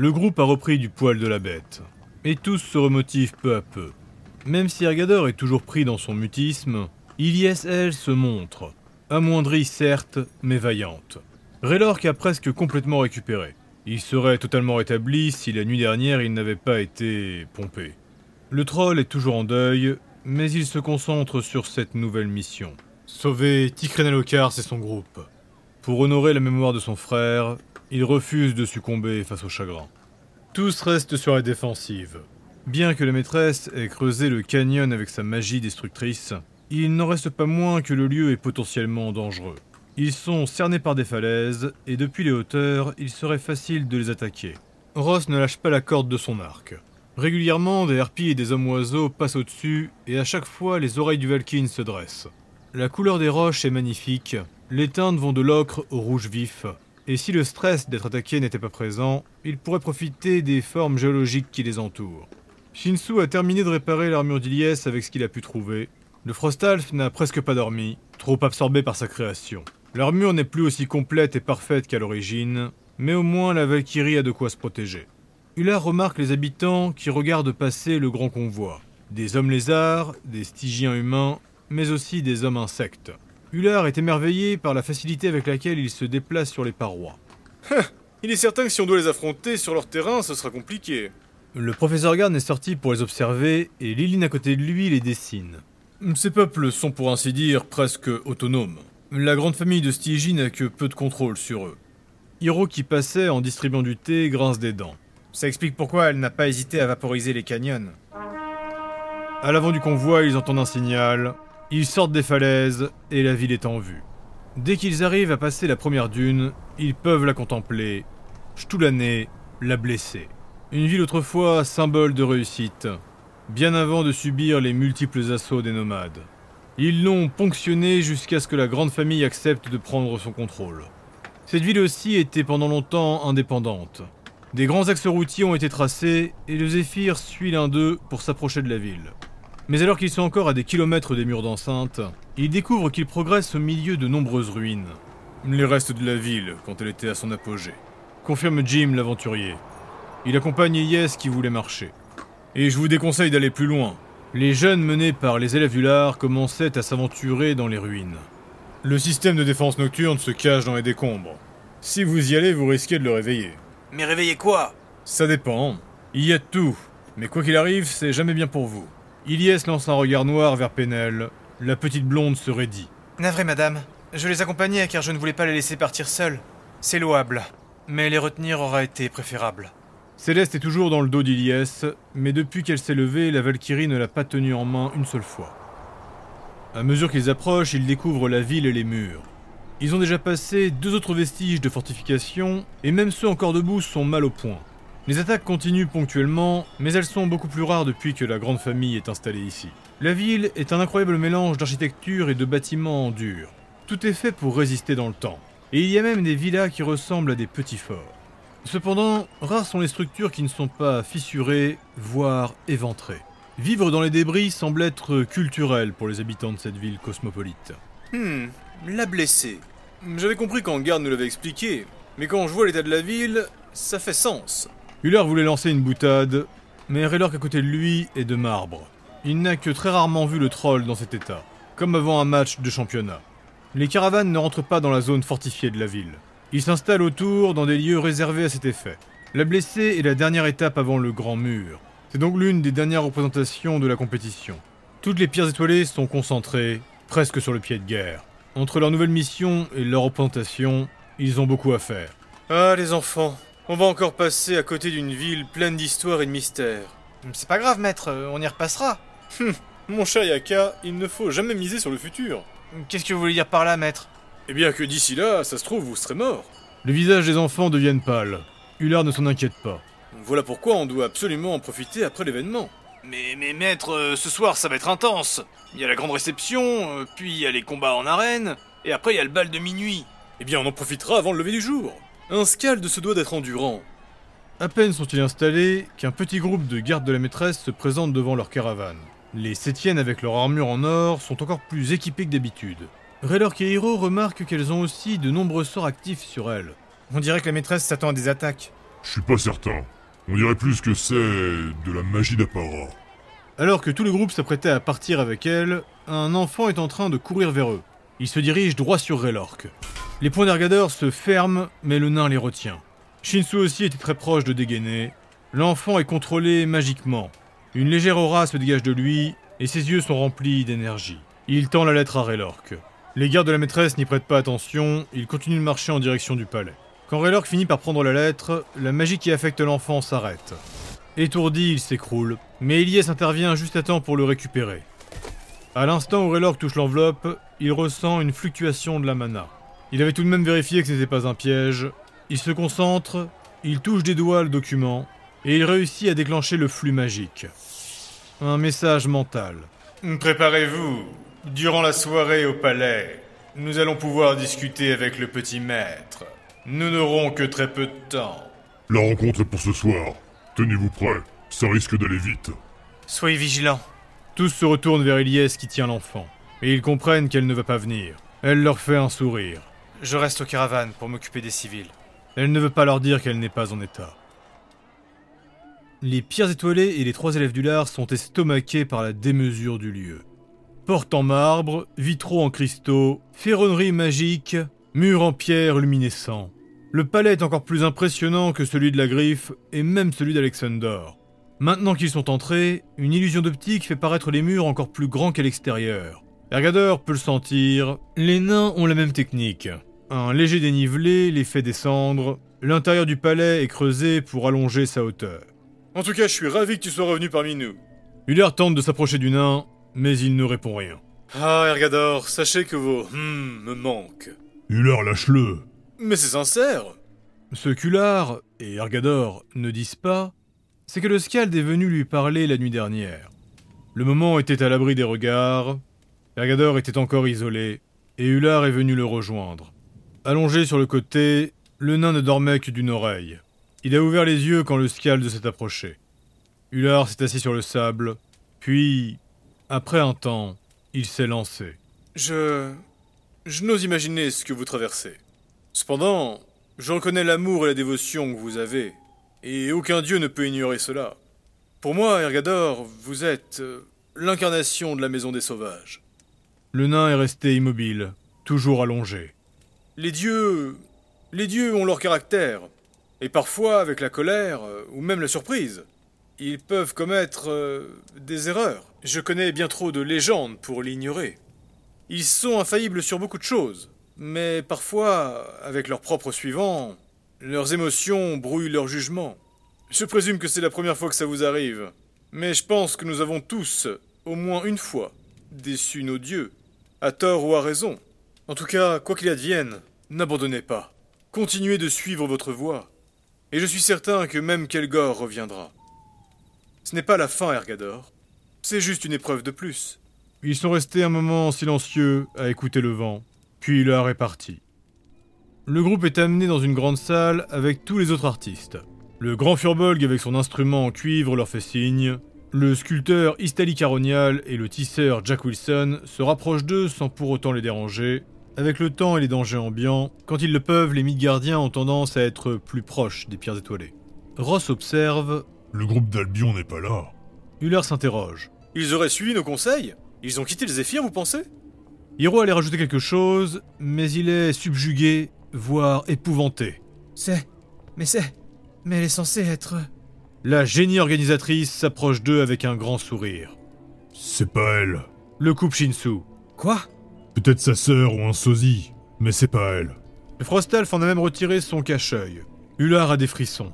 Le groupe a repris du poil de la bête. Et tous se remotivent peu à peu. Même si Ergador est toujours pris dans son mutisme, elle, se montre. Amoindrie certes, mais vaillante. Raylork a presque complètement récupéré. Il serait totalement rétabli si la nuit dernière il n'avait pas été pompé. Le troll est toujours en deuil, mais il se concentre sur cette nouvelle mission. Sauver Tikrenalokars et son groupe. Pour honorer la mémoire de son frère, il refuse de succomber face au chagrin. Tous restent sur la défensive. Bien que la maîtresse ait creusé le canyon avec sa magie destructrice, il n'en reste pas moins que le lieu est potentiellement dangereux. Ils sont cernés par des falaises, et depuis les hauteurs, il serait facile de les attaquer. Ross ne lâche pas la corde de son arc. Régulièrement, des harpies et des hommes-oiseaux passent au-dessus, et à chaque fois, les oreilles du Valkyne se dressent. La couleur des roches est magnifique, les teintes vont de l'ocre au rouge vif, et si le stress d'être attaqué n'était pas présent, il pourrait profiter des formes géologiques qui les entourent. Shinsu a terminé de réparer l'armure d'Iliès avec ce qu'il a pu trouver. Le Frostalf n'a presque pas dormi, trop absorbé par sa création. L'armure n'est plus aussi complète et parfaite qu'à l'origine, mais au moins la Valkyrie a de quoi se protéger. Ular remarque les habitants qui regardent passer le grand convoi. Des hommes lézards, des stygiens humains, mais aussi des hommes insectes. Ular est émerveillé par la facilité avec laquelle ils se déplacent sur les parois. Il est certain que si on doit les affronter sur leur terrain, ce sera compliqué. Le professeur Garn est sorti pour les observer et Liline à côté de lui les dessine. Ces peuples sont pour ainsi dire presque autonomes. La grande famille de Stygie n'a que peu de contrôle sur eux. Hiro qui passait en distribuant du thé grince des dents. Ça explique pourquoi elle n'a pas hésité à vaporiser les canyons. À l'avant du convoi, ils entendent un signal. Ils sortent des falaises et la ville est en vue. Dès qu'ils arrivent à passer la première dune, ils peuvent la contempler. Stoulanné, la blessée. Une ville autrefois symbole de réussite, bien avant de subir les multiples assauts des nomades. Ils l'ont ponctionnée jusqu'à ce que la grande famille accepte de prendre son contrôle. Cette ville aussi était pendant longtemps indépendante. Des grands axes routiers ont été tracés et le Zéphyr suit l'un d'eux pour s'approcher de la ville. Mais alors qu'ils sont encore à des kilomètres des murs d'enceinte, ils découvrent qu'ils progressent au milieu de nombreuses ruines. Les restes de la ville quand elle était à son apogée. Confirme Jim l'aventurier. Il accompagne Yes qui voulait marcher. Et je vous déconseille d'aller plus loin. Les jeunes menés par les élèves du lard commençaient à s'aventurer dans les ruines. Le système de défense nocturne se cache dans les décombres. Si vous y allez, vous risquez de le réveiller. Mais réveillez quoi? Ça dépend. Il y a de tout. Mais quoi qu'il arrive, c'est jamais bien pour vous. Ilyes lance un regard noir vers Penel. La petite blonde se raidit. Navré, madame. Je les accompagnais car je ne voulais pas les laisser partir seuls. C'est louable. Mais les retenir aura été préférable. Céleste est toujours dans le dos d'Iliès, mais depuis qu'elle s'est levée, la Valkyrie ne l'a pas tenue en main une seule fois. À mesure qu'ils approchent, ils découvrent la ville et les murs. Ils ont déjà passé deux autres vestiges de fortification, et même ceux encore debout sont mal au point. Les attaques continuent ponctuellement, mais elles sont beaucoup plus rares depuis que la grande famille est installée ici. La ville est un incroyable mélange d'architecture et de bâtiments en dur. Tout est fait pour résister dans le temps. Et il y a même des villas qui ressemblent à des petits forts. Cependant, rares sont les structures qui ne sont pas fissurées, voire éventrées. Vivre dans les débris semble être culturel pour les habitants de cette ville cosmopolite. Hmm, la blessée. J'avais compris quand Garde nous l'avait expliqué, mais quand je vois l'état de la ville, ça fait sens. Huller voulait lancer une boutade, mais Raylork à côté de lui est de marbre. Il n'a que très rarement vu le troll dans cet état, comme avant un match de championnat. Les caravanes ne rentrent pas dans la zone fortifiée de la ville. Ils s'installent autour dans des lieux réservés à cet effet. La blessée est la dernière étape avant le grand mur. C'est donc l'une des dernières représentations de la compétition. Toutes les pierres étoilées sont concentrées, presque sur le pied de guerre. Entre leur nouvelle mission et leur représentation, ils ont beaucoup à faire. Ah, les enfants, on va encore passer à côté d'une ville pleine d'histoire et de mystères. C'est pas grave, maître, on y repassera. Hum, mon cher Yaka, il ne faut jamais miser sur le futur. Qu'est-ce que vous voulez dire par là, maître? Eh bien que d'ici là, ça se trouve, vous serez mort. Le visage des enfants deviennent pâles. Hullard ne s'en inquiète pas. Voilà pourquoi on doit absolument en profiter après l'événement. Mais, mais maître, euh, ce soir ça va être intense. Il y a la grande réception, euh, puis il y a les combats en arène, et après il y a le bal de minuit. Eh bien on en profitera avant le lever du jour. Un scald se doit d'être endurant. À peine sont-ils installés qu'un petit groupe de gardes de la maîtresse se présente devant leur caravane. Les Sétiennes avec leur armure en or sont encore plus équipées que d'habitude. Raylork et Hiro remarquent qu'elles ont aussi de nombreux sorts actifs sur elles. On dirait que la maîtresse s'attend à des attaques. Je suis pas certain. On dirait plus que c'est de la magie d'apparat. Alors que tout le groupe s'apprêtait à partir avec elle, un enfant est en train de courir vers eux. Il se dirige droit sur Raylork. Les poings d'Ergador se ferment, mais le nain les retient. Shinsu aussi était très proche de dégainer. L'enfant est contrôlé magiquement. Une légère aura se dégage de lui, et ses yeux sont remplis d'énergie. Il tend la lettre à Raylork. Les gardes de la maîtresse n'y prêtent pas attention, ils continuent de marcher en direction du palais. Quand Raylork finit par prendre la lettre, la magie qui affecte l'enfant s'arrête. Étourdi, il s'écroule, mais Elias intervient juste à temps pour le récupérer. À l'instant où Raylork touche l'enveloppe, il ressent une fluctuation de la mana. Il avait tout de même vérifié que ce n'était pas un piège. Il se concentre, il touche des doigts le document, et il réussit à déclencher le flux magique. Un message mental. Préparez-vous. Durant la soirée au palais, nous allons pouvoir discuter avec le petit maître. Nous n'aurons que très peu de temps. La rencontre est pour ce soir. Tenez-vous prêts, ça risque d'aller vite. Soyez vigilants. Tous se retournent vers Elias qui tient l'enfant, et ils comprennent qu'elle ne va pas venir. Elle leur fait un sourire. Je reste aux caravanes pour m'occuper des civils. Elle ne veut pas leur dire qu'elle n'est pas en état. Les pierres étoilées et les trois élèves du lard sont estomaqués par la démesure du lieu. Portes en marbre, vitraux en cristaux, ferronnerie magique, murs en pierre luminescents. Le palais est encore plus impressionnant que celui de la griffe et même celui d'Alexander. Maintenant qu'ils sont entrés, une illusion d'optique fait paraître les murs encore plus grands qu'à l'extérieur. Ergador peut le sentir, les nains ont la même technique. Un léger dénivelé les fait descendre, l'intérieur du palais est creusé pour allonger sa hauteur. En tout cas, je suis ravi que tu sois revenu parmi nous. Uller tente de s'approcher du nain, mais il ne répond rien. Ah, Ergador, sachez que vos hmm me manquent. Uller, lâche-le. Mais c'est sincère. Ce qu'Ular et Ergador ne disent pas, c'est que le Scald est venu lui parler la nuit dernière. Le moment était à l'abri des regards, Ergador était encore isolé, et Ular est venu le rejoindre. Allongé sur le côté, le nain ne dormait que d'une oreille. Il a ouvert les yeux quand le Scald s'est approché. Ular s'est assis sur le sable, puis, après un temps, il s'est lancé. Je. Je n'ose imaginer ce que vous traversez. Cependant, je reconnais l'amour et la dévotion que vous avez, et aucun dieu ne peut ignorer cela. Pour moi, Ergador, vous êtes euh, l'incarnation de la maison des sauvages. Le nain est resté immobile, toujours allongé. Les dieux. Les dieux ont leur caractère, et parfois, avec la colère, euh, ou même la surprise, ils peuvent commettre euh, des erreurs. Je connais bien trop de légendes pour l'ignorer. Ils sont infaillibles sur beaucoup de choses, mais parfois, avec leurs propres suivants, leurs émotions brouillent leur jugement. Je présume que c'est la première fois que ça vous arrive, mais je pense que nous avons tous, au moins une fois, déçu nos dieux, à tort ou à raison. En tout cas, quoi qu'il advienne, n'abandonnez pas. Continuez de suivre votre voie. Et je suis certain que même Kelgor reviendra. Ce n'est pas la fin, Ergador. C'est juste une épreuve de plus. Ils sont restés un moment silencieux à écouter le vent, puis l'heure est partie. Le groupe est amené dans une grande salle avec tous les autres artistes. Le grand Furbolg avec son instrument en cuivre leur fait signe. Le sculpteur Istali Caronial et le tisseur Jack Wilson se rapprochent d'eux sans pour autant les déranger. Avec le temps et les dangers ambiants, quand ils le peuvent, les Midgardiens ont tendance à être plus proches des pierres étoilées. Ross observe. Le groupe d'Albion n'est pas là. Uller s'interroge. Ils auraient suivi nos conseils Ils ont quitté le Zéphyr, vous pensez? Hiro allait rajouter quelque chose, mais il est subjugué, voire épouvanté. C'est. Mais c'est. Mais elle est censée être. La génie organisatrice s'approche d'eux avec un grand sourire. C'est pas elle. Le coupe Shinsu. Quoi? Peut-être sa sœur ou un sosie, mais c'est pas elle. Le Frostalf en a même retiré son cache-œil. Ular a des frissons.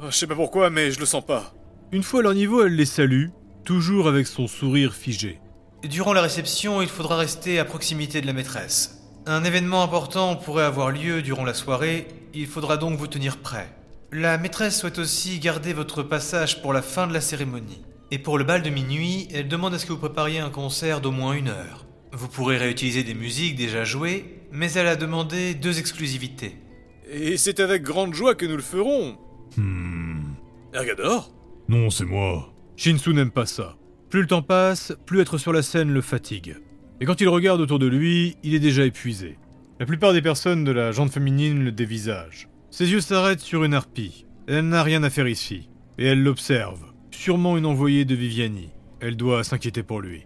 Ah, Je sais pas pourquoi, mais je le sens pas. Une fois à leur niveau, elle les salue, toujours avec son sourire figé. Durant la réception, il faudra rester à proximité de la maîtresse. Un événement important pourrait avoir lieu durant la soirée, il faudra donc vous tenir prêt. La maîtresse souhaite aussi garder votre passage pour la fin de la cérémonie. Et pour le bal de minuit, elle demande à ce que vous prépariez un concert d'au moins une heure. Vous pourrez réutiliser des musiques déjà jouées, mais elle a demandé deux exclusivités. Et c'est avec grande joie que nous le ferons. Hmm. Ergador Non, c'est moi. Shinsu n'aime pas ça. Plus le temps passe, plus être sur la scène le fatigue. Et quand il regarde autour de lui, il est déjà épuisé. La plupart des personnes de la jante féminine le dévisagent. Ses yeux s'arrêtent sur une harpie. Elle n'a rien à faire ici, et elle l'observe. Sûrement une envoyée de Viviani. Elle doit s'inquiéter pour lui.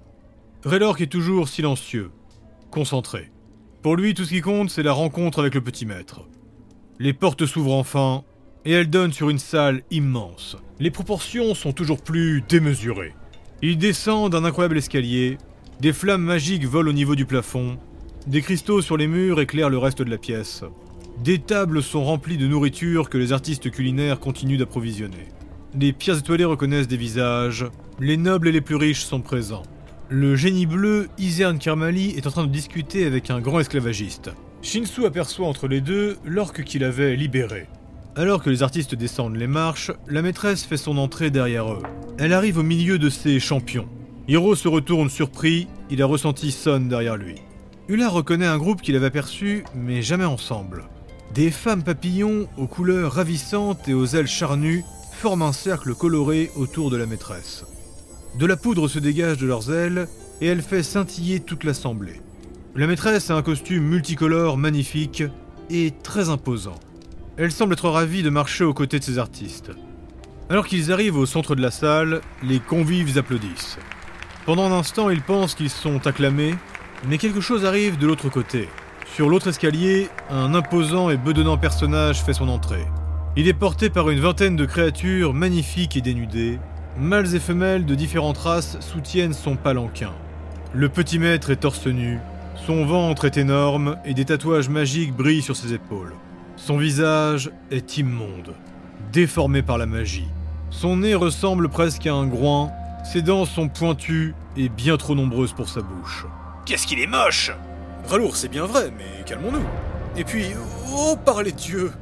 Raylork est toujours silencieux, concentré. Pour lui, tout ce qui compte, c'est la rencontre avec le petit maître. Les portes s'ouvrent enfin, et elles donnent sur une salle immense. Les proportions sont toujours plus démesurées. Il descend d'un incroyable escalier, des flammes magiques volent au niveau du plafond, des cristaux sur les murs éclairent le reste de la pièce. Des tables sont remplies de nourriture que les artistes culinaires continuent d'approvisionner. Les pierres étoilées reconnaissent des visages, les nobles et les plus riches sont présents. Le génie bleu, Isern Kermali, est en train de discuter avec un grand esclavagiste. Shinsu aperçoit entre les deux l'orque qu'il avait libéré. Alors que les artistes descendent les marches, la maîtresse fait son entrée derrière eux. Elle arrive au milieu de ses champions. Hiro se retourne surpris, il a ressenti Son derrière lui. Hula reconnaît un groupe qu'il avait aperçu, mais jamais ensemble. Des femmes papillons aux couleurs ravissantes et aux ailes charnues forment un cercle coloré autour de la maîtresse. De la poudre se dégage de leurs ailes et elle fait scintiller toute l'assemblée. La maîtresse a un costume multicolore magnifique et très imposant. Elle semble être ravie de marcher aux côtés de ces artistes. Alors qu'ils arrivent au centre de la salle, les convives applaudissent. Pendant un instant, ils pensent qu'ils sont acclamés, mais quelque chose arrive de l'autre côté. Sur l'autre escalier, un imposant et bedonnant personnage fait son entrée. Il est porté par une vingtaine de créatures magnifiques et dénudées. Mâles et femelles de différentes races soutiennent son palanquin. Le petit maître est torse nu, son ventre est énorme et des tatouages magiques brillent sur ses épaules. Son visage est immonde, déformé par la magie. Son nez ressemble presque à un groin, ses dents sont pointues et bien trop nombreuses pour sa bouche. Qu'est-ce qu'il est moche Ralour, c'est bien vrai, mais calmons-nous. Et puis, oh, par les dieux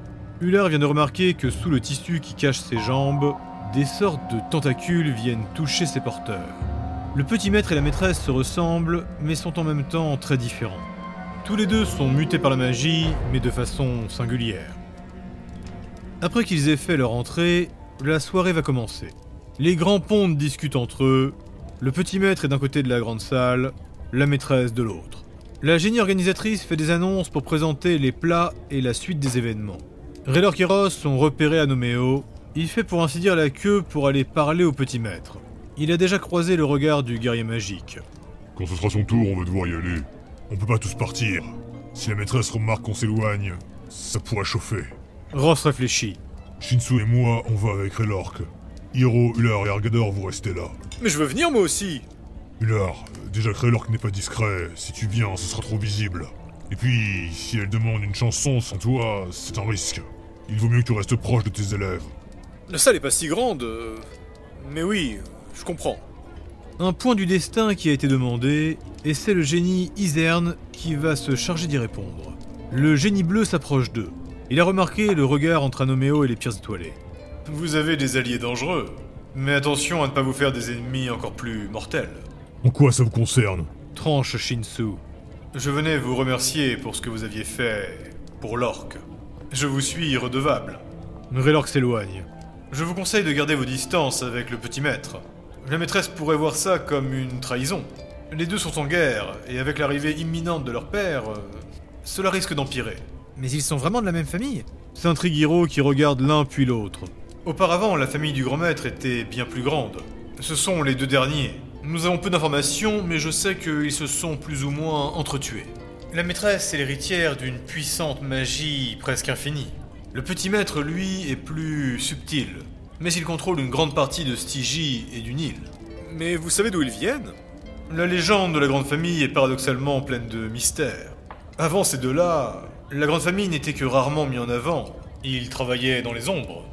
Huller vient de remarquer que sous le tissu qui cache ses jambes, des sortes de tentacules viennent toucher ses porteurs. Le petit maître et la maîtresse se ressemblent, mais sont en même temps très différents. Tous les deux sont mutés par la magie, mais de façon singulière. Après qu'ils aient fait leur entrée, la soirée va commencer. Les grands pontes discutent entre eux, le petit maître est d'un côté de la grande salle, la maîtresse de l'autre. La génie organisatrice fait des annonces pour présenter les plats et la suite des événements. Raylor et Ross sont repérés à Noméo. Il fait pour ainsi dire la queue pour aller parler au petit maître. Il a déjà croisé le regard du guerrier magique. Quand ce sera son tour, on va devoir y aller. On peut pas tous partir. Si la maîtresse remarque qu'on s'éloigne, ça pourrait chauffer. Ross réfléchit. Shinsu et moi, on va avec Relork. Hiro, Ular et Argador, vous restez là. Mais je veux venir moi aussi Ular, déjà que Relork n'est pas discret, si tu viens, ce sera trop visible. Et puis, si elle demande une chanson sans toi, c'est un risque. Il vaut mieux que tu restes proche de tes élèves. La salle est pas si grande. euh, Mais oui, je comprends. Un point du destin qui a été demandé, et c'est le génie Isern qui va se charger d'y répondre. Le génie bleu s'approche d'eux. Il a remarqué le regard entre Anoméo et les pierres étoilées. Vous avez des alliés dangereux. Mais attention à ne pas vous faire des ennemis encore plus mortels. En quoi ça vous concerne? Tranche Shinsu. Je venais vous remercier pour ce que vous aviez fait pour l'orque. Je vous suis redevable. Raylork s'éloigne. Je vous conseille de garder vos distances avec le petit maître. La maîtresse pourrait voir ça comme une trahison. Les deux sont en guerre, et avec l'arrivée imminente de leur père, euh, cela risque d'empirer. Mais ils sont vraiment de la même famille S'intrigue Hiro qui regarde l'un puis l'autre. Auparavant, la famille du grand maître était bien plus grande. Ce sont les deux derniers. Nous avons peu d'informations, mais je sais qu'ils se sont plus ou moins entretués. La maîtresse est l'héritière d'une puissante magie presque infinie. Le petit maître, lui, est plus subtil, mais il contrôle une grande partie de Stygie et du Nil. Mais vous savez d'où ils viennent? La légende de la grande famille est paradoxalement pleine de mystères. Avant ces deux-là, la grande famille n'était que rarement mis en avant. Ils travaillaient dans les ombres.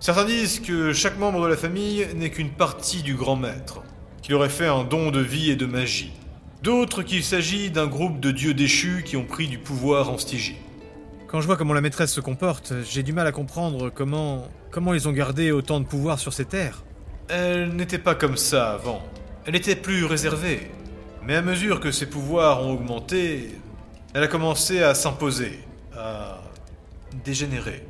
Certains disent que chaque membre de la famille n'est qu'une partie du grand maître, qu'il aurait fait un don de vie et de magie. D'autres qu'il s'agit d'un groupe de dieux déchus qui ont pris du pouvoir en Stygie. Quand je vois comment la maîtresse se comporte, j'ai du mal à comprendre comment. comment ils ont gardé autant de pouvoir sur ces terres. Elle n'était pas comme ça avant. Elle était plus réservée. Mais à mesure que ses pouvoirs ont augmenté, elle a commencé à s'imposer, à dégénérer.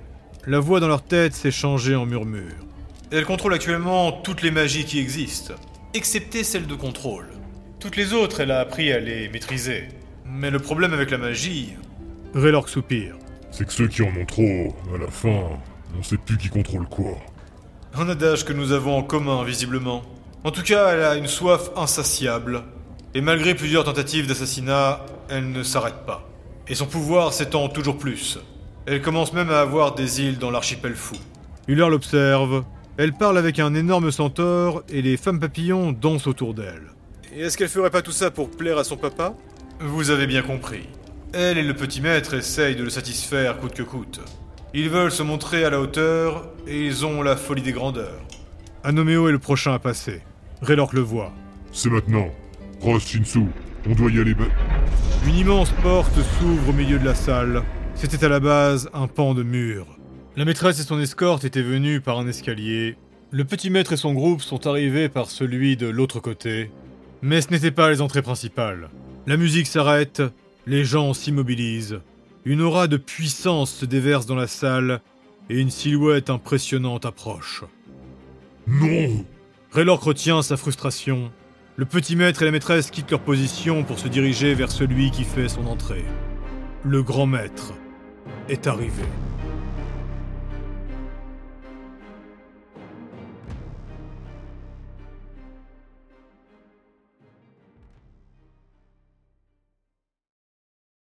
La voix dans leur tête s'est changée en murmure. Elle contrôle actuellement toutes les magies qui existent, excepté celle de contrôle. Toutes les autres, elle a appris à les maîtriser. Mais le problème avec la magie, Raylork soupire. C'est que ceux qui en ont trop, à la fin, On sait plus qui contrôle quoi. Un adage que nous avons en commun, visiblement. En tout cas, elle a une soif insatiable. Et malgré plusieurs tentatives d'assassinat, elle ne s'arrête pas. Et son pouvoir s'étend toujours plus. Elle commence même à avoir des îles dans l'archipel fou. Huller l'observe. Elle parle avec un énorme centaure et les femmes papillons dansent autour d'elle. Et est-ce qu'elle ferait pas tout ça pour plaire à son papa? Vous avez bien compris. Elle et le petit maître essayent de le satisfaire coûte que coûte. Ils veulent se montrer à la hauteur et ils ont la folie des grandeurs. Anoméo est le prochain à passer. Raylork le voit. C'est maintenant. Ross Shinsu, on doit y aller. ba- Une immense porte s'ouvre au milieu de la salle. C'était à la base un pan de mur. La maîtresse et son escorte étaient venus par un escalier. Le petit maître et son groupe sont arrivés par celui de l'autre côté. Mais ce n'étaient pas les entrées principales. La musique s'arrête, les gens s'immobilisent. Une aura de puissance se déverse dans la salle et une silhouette impressionnante approche. Non Raylork retient sa frustration. Le petit maître et la maîtresse quittent leur position pour se diriger vers celui qui fait son entrée. Le grand maître est arrivé.